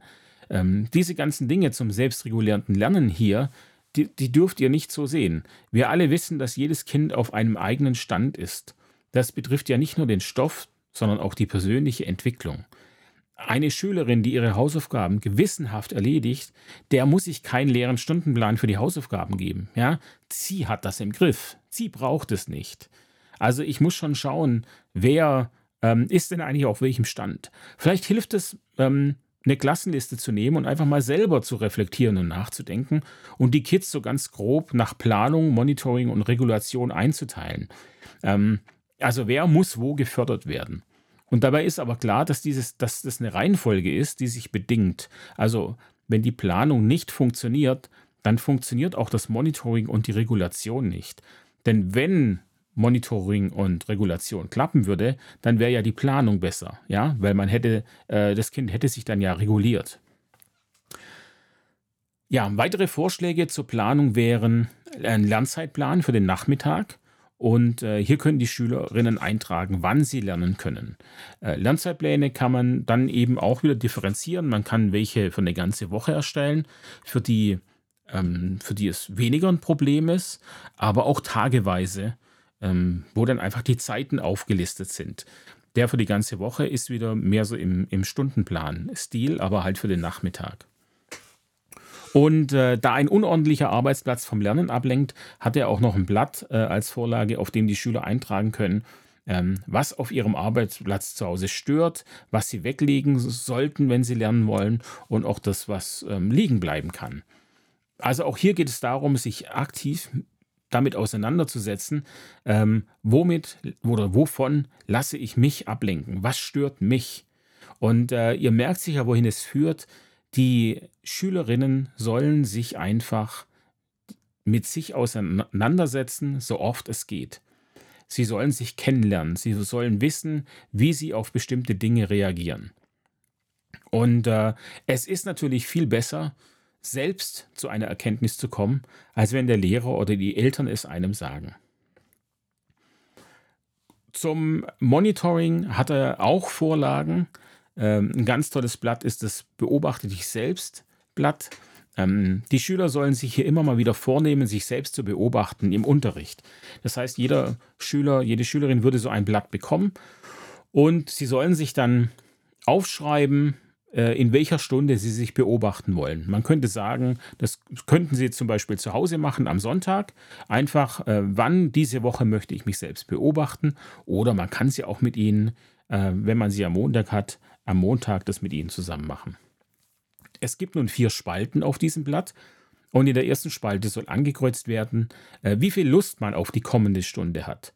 Ähm, diese ganzen Dinge zum selbstregulierenden Lernen hier, die, die dürft ihr nicht so sehen. Wir alle wissen, dass jedes Kind auf einem eigenen Stand ist. Das betrifft ja nicht nur den Stoff, sondern auch die persönliche Entwicklung eine Schülerin, die ihre Hausaufgaben gewissenhaft erledigt, der muss ich keinen leeren Stundenplan für die Hausaufgaben geben. Ja? Sie hat das im Griff. Sie braucht es nicht. Also ich muss schon schauen, wer ähm, ist denn eigentlich auf welchem Stand. Vielleicht hilft es, ähm, eine Klassenliste zu nehmen und einfach mal selber zu reflektieren und nachzudenken und die Kids so ganz grob nach Planung, Monitoring und Regulation einzuteilen. Ähm, also wer muss wo gefördert werden? Und dabei ist aber klar, dass, dieses, dass das eine Reihenfolge ist, die sich bedingt. Also wenn die Planung nicht funktioniert, dann funktioniert auch das Monitoring und die Regulation nicht. Denn wenn Monitoring und Regulation klappen würde, dann wäre ja die Planung besser, ja, weil man hätte, äh, das Kind hätte sich dann ja reguliert. Ja, weitere Vorschläge zur Planung wären ein Lernzeitplan für den Nachmittag, und äh, hier können die Schülerinnen eintragen, wann sie lernen können. Äh, Lernzeitpläne kann man dann eben auch wieder differenzieren. Man kann welche für eine ganze Woche erstellen, für die, ähm, für die es weniger ein Problem ist, aber auch tageweise, ähm, wo dann einfach die Zeiten aufgelistet sind. Der für die ganze Woche ist wieder mehr so im, im Stundenplan-Stil, aber halt für den Nachmittag. Und äh, da ein unordentlicher Arbeitsplatz vom Lernen ablenkt, hat er auch noch ein Blatt äh, als Vorlage, auf dem die Schüler eintragen können, ähm, was auf ihrem Arbeitsplatz zu Hause stört, was sie weglegen sollten, wenn sie lernen wollen und auch das, was ähm, liegen bleiben kann. Also auch hier geht es darum, sich aktiv damit auseinanderzusetzen, ähm, womit oder wovon lasse ich mich ablenken? Was stört mich? Und äh, ihr merkt sicher, wohin es führt. Die Schülerinnen sollen sich einfach mit sich auseinandersetzen, so oft es geht. Sie sollen sich kennenlernen, sie sollen wissen, wie sie auf bestimmte Dinge reagieren. Und äh, es ist natürlich viel besser, selbst zu einer Erkenntnis zu kommen, als wenn der Lehrer oder die Eltern es einem sagen. Zum Monitoring hat er auch Vorlagen. Ähm, ein ganz tolles Blatt ist das Beobachte dich selbst Blatt. Ähm, die Schüler sollen sich hier immer mal wieder vornehmen, sich selbst zu beobachten im Unterricht. Das heißt, jeder Schüler, jede Schülerin würde so ein Blatt bekommen und sie sollen sich dann aufschreiben, äh, in welcher Stunde sie sich beobachten wollen. Man könnte sagen, das könnten sie zum Beispiel zu Hause machen am Sonntag. Einfach, äh, wann diese Woche möchte ich mich selbst beobachten. Oder man kann sie auch mit ihnen, äh, wenn man sie am Montag hat, am Montag das mit ihnen zusammen machen. Es gibt nun vier Spalten auf diesem Blatt und in der ersten Spalte soll angekreuzt werden, äh, wie viel Lust man auf die kommende Stunde hat.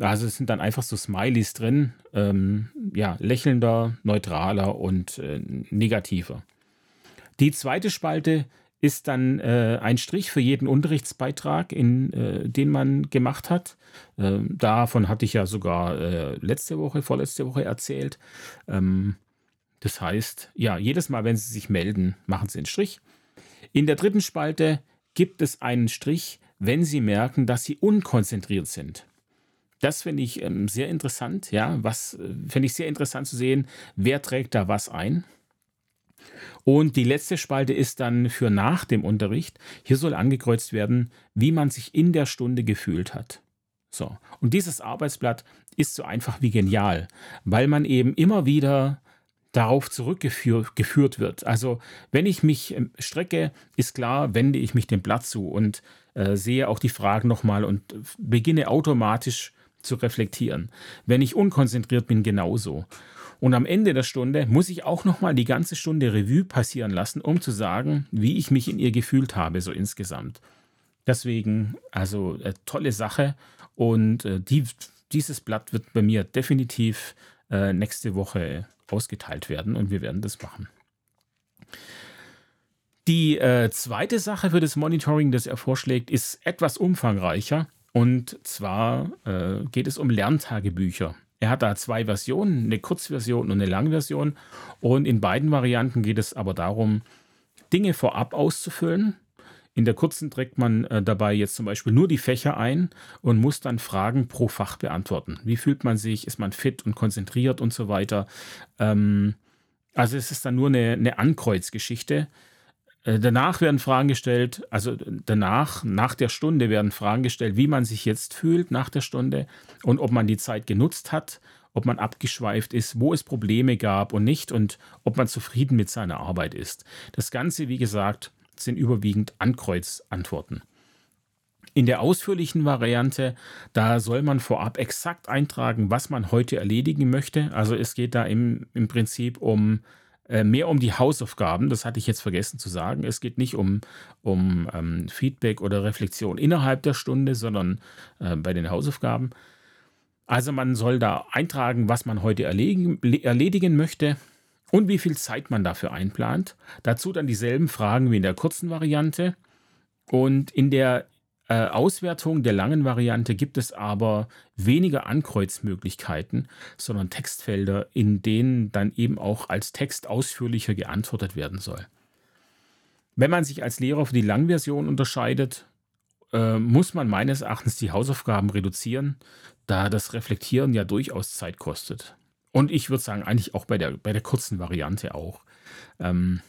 Also es sind dann einfach so Smileys drin, ähm, ja, lächelnder, neutraler und äh, negativer. Die zweite Spalte ist dann äh, ein Strich für jeden Unterrichtsbeitrag, in, äh, den man gemacht hat. Ähm, davon hatte ich ja sogar äh, letzte Woche, vorletzte Woche erzählt. Ähm, das heißt, ja, jedes Mal, wenn Sie sich melden, machen Sie einen Strich. In der dritten Spalte gibt es einen Strich, wenn Sie merken, dass Sie unkonzentriert sind. Das finde ich ähm, sehr interessant, ja, was äh, finde ich sehr interessant zu sehen, wer trägt da was ein. Und die letzte Spalte ist dann für nach dem Unterricht. Hier soll angekreuzt werden, wie man sich in der Stunde gefühlt hat. So. Und dieses Arbeitsblatt ist so einfach wie genial, weil man eben immer wieder darauf zurückgeführt wird. Also wenn ich mich ähm, strecke, ist klar, wende ich mich dem Blatt zu und äh, sehe auch die Fragen nochmal und beginne automatisch zu reflektieren. Wenn ich unkonzentriert bin, genauso. Und am Ende der Stunde muss ich auch nochmal die ganze Stunde Revue passieren lassen, um zu sagen, wie ich mich in ihr gefühlt habe, so insgesamt. Deswegen, also äh, tolle Sache. Und äh, die, dieses Blatt wird bei mir definitiv äh, nächste Woche ausgeteilt werden und wir werden das machen. Die äh, zweite Sache für das Monitoring, das er vorschlägt, ist etwas umfangreicher. Und zwar äh, geht es um Lerntagebücher. Er hat da zwei Versionen, eine Kurzversion und eine Langversion. Und in beiden Varianten geht es aber darum, Dinge vorab auszufüllen. In der kurzen trägt man äh, dabei jetzt zum Beispiel nur die Fächer ein und muss dann Fragen pro Fach beantworten. Wie fühlt man sich? Ist man fit und konzentriert und so weiter? Ähm, also es ist dann nur eine, eine Ankreuzgeschichte. Äh, danach werden Fragen gestellt, also danach, nach der Stunde werden Fragen gestellt, wie man sich jetzt fühlt nach der Stunde und ob man die Zeit genutzt hat, ob man abgeschweift ist, wo es Probleme gab und nicht und ob man zufrieden mit seiner Arbeit ist. Das Ganze, wie gesagt, sind überwiegend Ankreuzantworten. In der ausführlichen Variante, da soll man vorab exakt eintragen, was man heute erledigen möchte. Also es geht da im, im Prinzip um äh, mehr um die Hausaufgaben, das hatte ich jetzt vergessen zu sagen. Es geht nicht um, um ähm, Feedback oder Reflexion innerhalb der Stunde, sondern äh, bei den Hausaufgaben. Also man soll da eintragen, was man heute erledigen, erledigen möchte und wie viel Zeit man dafür einplant. Dazu dann dieselben Fragen wie in der kurzen Variante. Und in der äh, Auswertung der langen Variante gibt es aber weniger Ankreuzmöglichkeiten, sondern Textfelder, in denen dann eben auch als Text ausführlicher geantwortet werden soll. Wenn man sich als Lehrer für die Langversion unterscheidet, äh, muss man meines Erachtens die Hausaufgaben reduzieren, da das Reflektieren ja durchaus Zeit kostet. Und ich würde sagen, eigentlich auch bei der, bei der kurzen Variante auch. Ähm,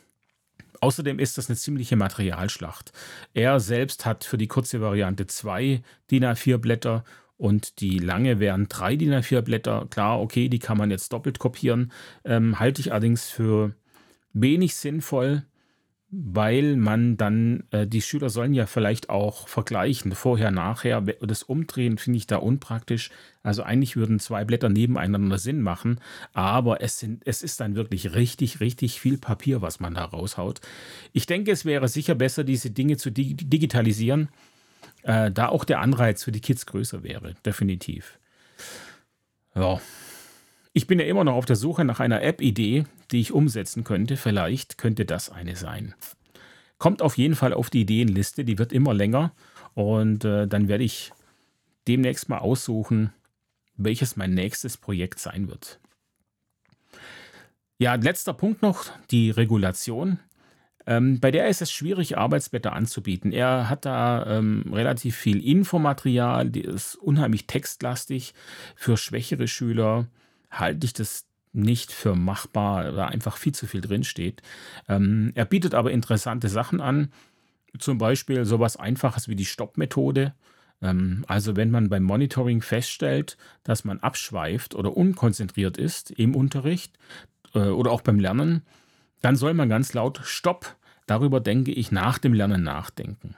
Außerdem ist das eine ziemliche Materialschlacht. Er selbst hat für die kurze Variante zwei DIN A4 Blätter und die lange wären drei DIN A4 Blätter. Klar, okay, die kann man jetzt doppelt kopieren. Ähm, halte ich allerdings für wenig sinnvoll, weil man dann, äh, die Schüler sollen ja vielleicht auch vergleichen, vorher, nachher. Das Umdrehen finde ich da unpraktisch. Also eigentlich würden zwei Blätter nebeneinander Sinn machen, aber es, sind, es ist dann wirklich richtig, richtig viel Papier, was man da raushaut. Ich denke, es wäre sicher besser, diese Dinge zu digitalisieren, äh, da auch der Anreiz für die Kids größer wäre, definitiv. Ja. Ich bin ja immer noch auf der Suche nach einer App-Idee, die ich umsetzen könnte. Vielleicht könnte das eine sein. Kommt auf jeden Fall auf die Ideenliste, die wird immer länger. Und äh, dann werde ich demnächst mal aussuchen, welches mein nächstes Projekt sein wird. Ja, letzter Punkt noch, die Regulation. Ähm, bei der ist es schwierig, Arbeitsblätter anzubieten. Er hat da ähm, relativ viel Infomaterial, die ist unheimlich textlastig für schwächere Schüler halte ich das nicht für machbar, da einfach viel zu viel drinsteht. Ähm, er bietet aber interessante Sachen an, zum Beispiel sowas Einfaches wie die Stoppmethode. Ähm, also wenn man beim Monitoring feststellt, dass man abschweift oder unkonzentriert ist im Unterricht äh, oder auch beim Lernen, dann soll man ganz laut Stopp, darüber denke ich nach dem Lernen nachdenken.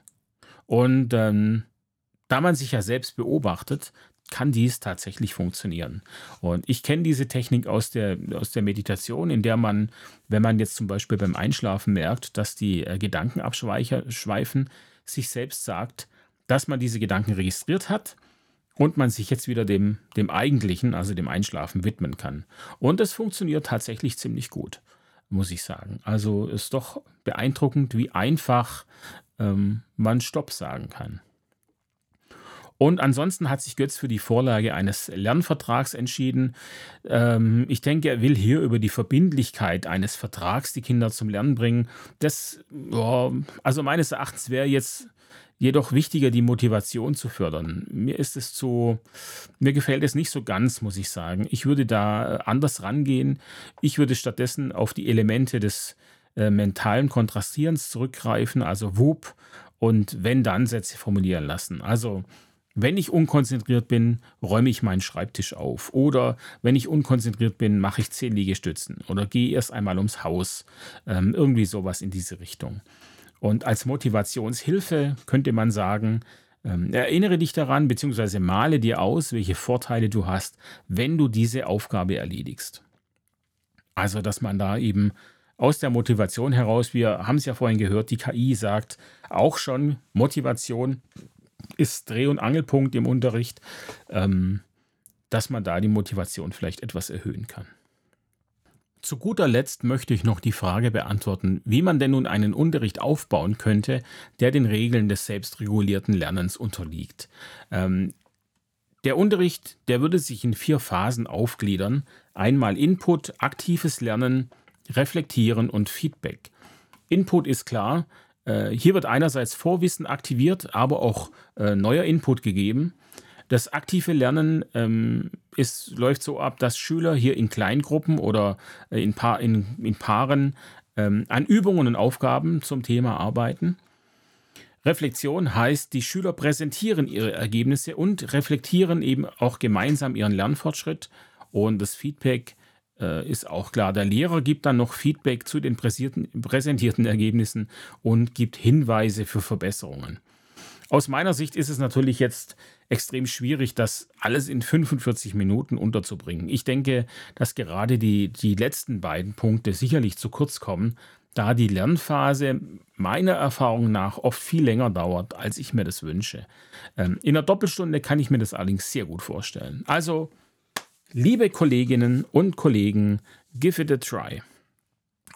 Und ähm, da man sich ja selbst beobachtet, kann dies tatsächlich funktionieren. Und ich kenne diese Technik aus der, aus der Meditation, in der man, wenn man jetzt zum Beispiel beim Einschlafen merkt, dass die äh, Gedanken abschweifen, sich selbst sagt, dass man diese Gedanken registriert hat und man sich jetzt wieder dem, dem eigentlichen, also dem Einschlafen widmen kann. Und es funktioniert tatsächlich ziemlich gut, muss ich sagen. Also ist doch beeindruckend, wie einfach ähm, man Stopp sagen kann. Und ansonsten hat sich Götz für die Vorlage eines Lernvertrags entschieden. Ähm, ich denke, er will hier über die Verbindlichkeit eines Vertrags die Kinder zum Lernen bringen. Das, oh, also meines Erachtens wäre jetzt jedoch wichtiger, die Motivation zu fördern. Mir ist es zu, mir gefällt es nicht so ganz, muss ich sagen. Ich würde da anders rangehen. Ich würde stattdessen auf die Elemente des äh, mentalen Kontrastierens zurückgreifen, also WUP und wenn dann Sätze formulieren lassen. Also wenn ich unkonzentriert bin, räume ich meinen Schreibtisch auf. Oder wenn ich unkonzentriert bin, mache ich zehn Liegestützen oder gehe erst einmal ums Haus. Ähm, irgendwie sowas in diese Richtung. Und als Motivationshilfe könnte man sagen, ähm, erinnere dich daran, beziehungsweise male dir aus, welche Vorteile du hast, wenn du diese Aufgabe erledigst. Also, dass man da eben aus der Motivation heraus, wir haben es ja vorhin gehört, die KI sagt auch schon, Motivation ist Dreh- und Angelpunkt im Unterricht, ähm, dass man da die Motivation vielleicht etwas erhöhen kann. Zu guter Letzt möchte ich noch die Frage beantworten, wie man denn nun einen Unterricht aufbauen könnte, der den Regeln des selbstregulierten Lernens unterliegt. Ähm, der Unterricht, der würde sich in vier Phasen aufgliedern. Einmal Input, aktives Lernen, Reflektieren und Feedback. Input ist klar, hier wird einerseits Vorwissen aktiviert, aber auch äh, neuer Input gegeben. Das aktive Lernen ähm, ist, läuft so ab, dass Schüler hier in Kleingruppen oder äh, in, pa in, in Paaren ähm, an Übungen und Aufgaben zum Thema arbeiten. Reflexion heißt, die Schüler präsentieren ihre Ergebnisse und reflektieren eben auch gemeinsam ihren Lernfortschritt. Und das Feedback äh, ist auch klar. Der Lehrer gibt dann noch Feedback zu den präsentierten Ergebnissen und gibt Hinweise für Verbesserungen. Aus meiner Sicht ist es natürlich jetzt extrem schwierig, das alles in 45 Minuten unterzubringen. Ich denke, dass gerade die, die letzten beiden Punkte sicherlich zu kurz kommen, da die Lernphase meiner Erfahrung nach oft viel länger dauert, als ich mir das wünsche. Ähm, in einer Doppelstunde kann ich mir das allerdings sehr gut vorstellen. Also Liebe Kolleginnen und Kollegen, give it a try.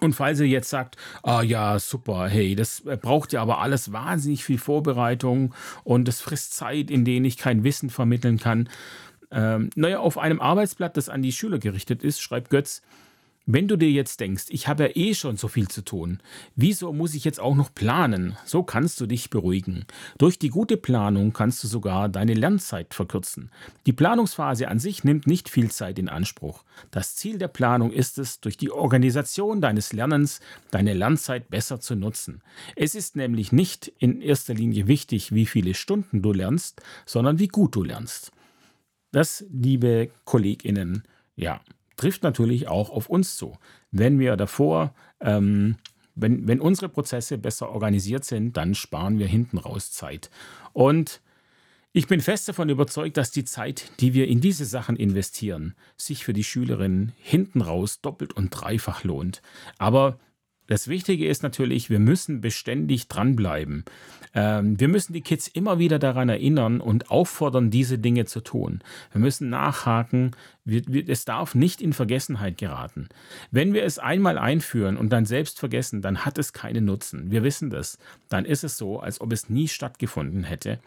Und falls ihr jetzt sagt, ah ja, super, hey, das braucht ja aber alles wahnsinnig viel Vorbereitung und das frisst Zeit, in denen ich kein Wissen vermitteln kann. Ähm, naja, auf einem Arbeitsblatt, das an die Schüler gerichtet ist, schreibt Götz, wenn du dir jetzt denkst, ich habe ja eh schon so viel zu tun, wieso muss ich jetzt auch noch planen? So kannst du dich beruhigen. Durch die gute Planung kannst du sogar deine Lernzeit verkürzen. Die Planungsphase an sich nimmt nicht viel Zeit in Anspruch. Das Ziel der Planung ist es, durch die Organisation deines Lernens deine Lernzeit besser zu nutzen. Es ist nämlich nicht in erster Linie wichtig, wie viele Stunden du lernst, sondern wie gut du lernst. Das, liebe Kolleginnen, ja, trifft natürlich auch auf uns zu. Wenn wir davor, ähm, wenn, wenn unsere Prozesse besser organisiert sind, dann sparen wir hinten raus Zeit. Und ich bin fest davon überzeugt, dass die Zeit, die wir in diese Sachen investieren, sich für die Schülerinnen hinten raus doppelt und dreifach lohnt. Aber das Wichtige ist natürlich, wir müssen beständig dranbleiben. Ähm, wir müssen die Kids immer wieder daran erinnern und auffordern, diese Dinge zu tun. Wir müssen nachhaken. Wir, wir, es darf nicht in Vergessenheit geraten. Wenn wir es einmal einführen und dann selbst vergessen, dann hat es keinen Nutzen. Wir wissen das. Dann ist es so, als ob es nie stattgefunden hätte.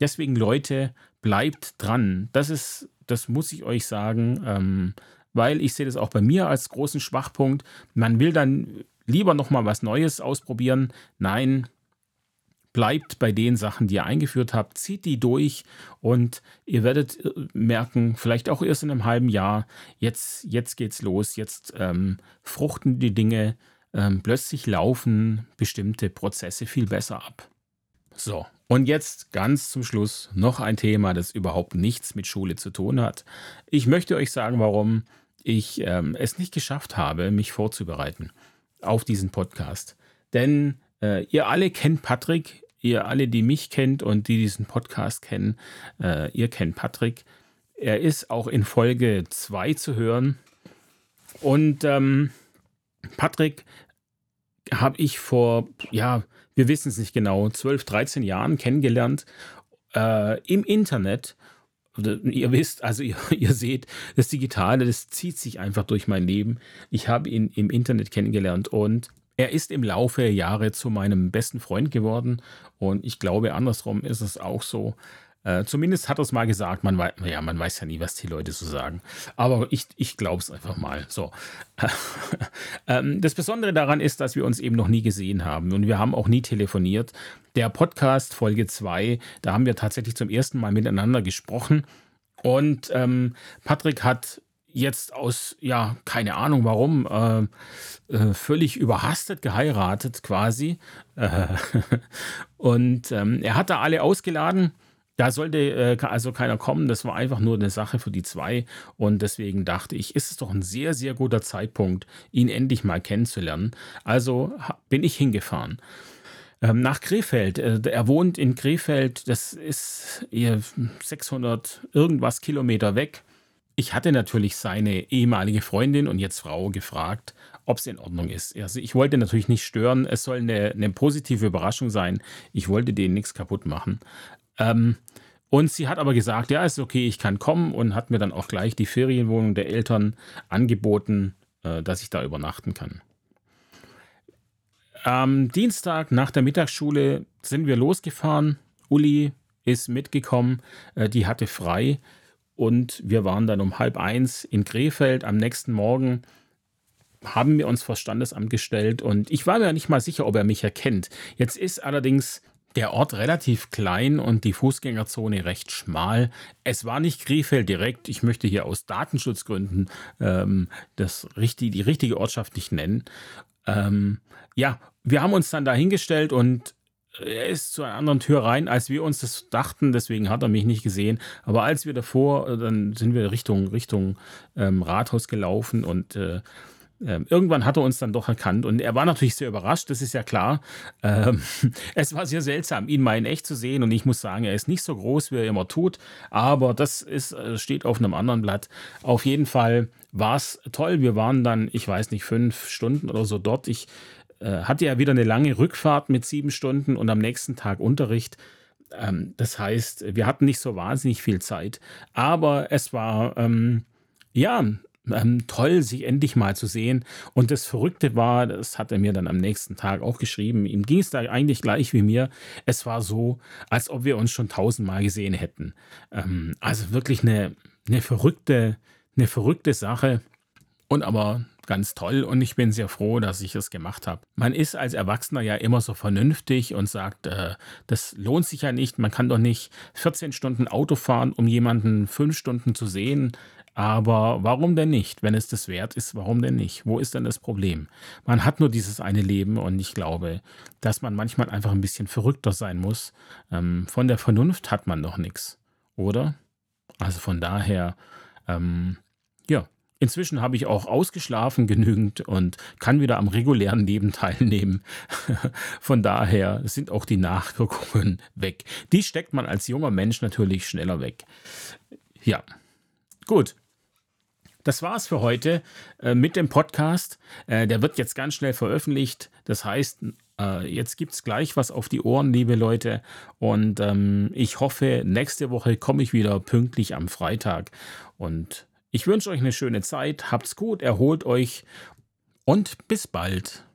Deswegen, Leute, bleibt dran. Das ist, das muss ich euch sagen. Ähm, weil ich sehe das auch bei mir als großen Schwachpunkt. Man will dann lieber nochmal was Neues ausprobieren. Nein, bleibt bei den Sachen, die ihr eingeführt habt, zieht die durch und ihr werdet äh, merken, vielleicht auch erst in einem halben Jahr, jetzt, jetzt geht's los, jetzt ähm, fruchten die Dinge, ähm, plötzlich laufen bestimmte Prozesse viel besser ab. So, und jetzt ganz zum Schluss noch ein Thema, das überhaupt nichts mit Schule zu tun hat. Ich möchte euch sagen, warum ich ähm, es nicht geschafft habe, mich vorzubereiten auf diesen Podcast. Denn äh, ihr alle kennt Patrick, ihr alle, die mich kennt und die diesen Podcast kennen, äh, ihr kennt Patrick. Er ist auch in Folge 2 zu hören. Und ähm, Patrick habe ich vor, ja, wir wissen es nicht genau, 12, 13 Jahren kennengelernt äh, im Internet ihr wisst, also ihr, ihr, seht, das Digitale, das zieht sich einfach durch mein Leben. Ich habe ihn im Internet kennengelernt und er ist im Laufe der Jahre zu meinem besten Freund geworden und ich glaube, andersrum ist es auch so. Äh, zumindest hat er es mal gesagt. Man, ja, man weiß ja nie, was die Leute so sagen. Aber ich, ich glaube es einfach mal. So. ähm, das Besondere daran ist, dass wir uns eben noch nie gesehen haben und wir haben auch nie telefoniert. Der Podcast Folge 2, da haben wir tatsächlich zum ersten Mal miteinander gesprochen. Und ähm, Patrick hat jetzt aus, ja, keine Ahnung warum, äh, äh, völlig überhastet geheiratet quasi. Äh, und ähm, er hat da alle ausgeladen. Da sollte äh, also keiner kommen. Das war einfach nur eine Sache für die zwei. Und deswegen dachte ich, ist es doch ein sehr, sehr guter Zeitpunkt, ihn endlich mal kennenzulernen. Also bin ich hingefahren ähm, nach Krefeld. Äh, er wohnt in Krefeld, das ist 600 irgendwas Kilometer weg. Ich hatte natürlich seine ehemalige Freundin und jetzt Frau gefragt, ob es in Ordnung ist. Also ich wollte natürlich nicht stören. Es soll eine, eine positive Überraschung sein. Ich wollte denen nichts kaputt machen. Ähm, und sie hat aber gesagt, ja, ist okay, ich kann kommen und hat mir dann auch gleich die Ferienwohnung der Eltern angeboten, äh, dass ich da übernachten kann. Am Dienstag nach der Mittagsschule sind wir losgefahren. Uli ist mitgekommen, äh, die hatte frei und wir waren dann um halb eins in Krefeld. Am nächsten Morgen haben wir uns vor Standesamt gestellt und ich war mir nicht mal sicher, ob er mich erkennt. Jetzt ist allerdings der Ort relativ klein und die Fußgängerzone recht schmal. Es war nicht Krefeld direkt. Ich möchte hier aus Datenschutzgründen ähm, das, die richtige Ortschaft nicht nennen. Ähm, ja, wir haben uns dann da hingestellt und er ist zu einer anderen Tür rein, als wir uns das dachten. Deswegen hat er mich nicht gesehen. Aber als wir davor, äh, dann sind wir Richtung, Richtung ähm, Rathaus gelaufen und äh, äh, irgendwann hat er uns dann doch erkannt. Und er war natürlich sehr überrascht, das ist ja klar. Ähm, es war sehr seltsam, ihn mal in echt zu sehen. Und ich muss sagen, er ist nicht so groß, wie er immer tut. Aber das ist, äh, steht auf einem anderen Blatt. Auf jeden Fall war es toll. Wir waren dann, ich weiß nicht, fünf Stunden oder so dort. Ich äh, hatte ja wieder eine lange Rückfahrt mit sieben Stunden und am nächsten Tag Unterricht. Ähm, das heißt, wir hatten nicht so wahnsinnig viel Zeit, aber es war ähm, ja ähm, toll, sich endlich mal zu sehen. Und das Verrückte war, das hat er mir dann am nächsten Tag auch geschrieben, ihm ging es da eigentlich gleich wie mir. Es war so, als ob wir uns schon tausendmal gesehen hätten. Ähm, also wirklich eine, eine verrückte, eine verrückte Sache. Und aber ganz toll und ich bin sehr froh, dass ich es gemacht habe. Man ist als Erwachsener ja immer so vernünftig und sagt, äh, das lohnt sich ja nicht. Man kann doch nicht 14 Stunden Auto fahren, um jemanden fünf Stunden zu sehen. Aber warum denn nicht? Wenn es das wert ist, warum denn nicht? Wo ist denn das Problem? Man hat nur dieses eine Leben und ich glaube, dass man manchmal einfach ein bisschen verrückter sein muss. Ähm, von der Vernunft hat man doch nichts, oder? Also von daher, ähm, Inzwischen habe ich auch ausgeschlafen genügend und kann wieder am regulären Leben teilnehmen. Von daher sind auch die Nachwirkungen weg. Die steckt man als junger Mensch natürlich schneller weg. Ja, gut. Das war's für heute äh, mit dem Podcast. Äh, der wird jetzt ganz schnell veröffentlicht. Das heißt, äh, jetzt gibt's gleich was auf die Ohren, liebe Leute. Und ähm, ich hoffe, nächste Woche komme ich wieder pünktlich am Freitag. Und ich wünsche euch eine schöne Zeit, habt's gut, erholt euch und bis bald.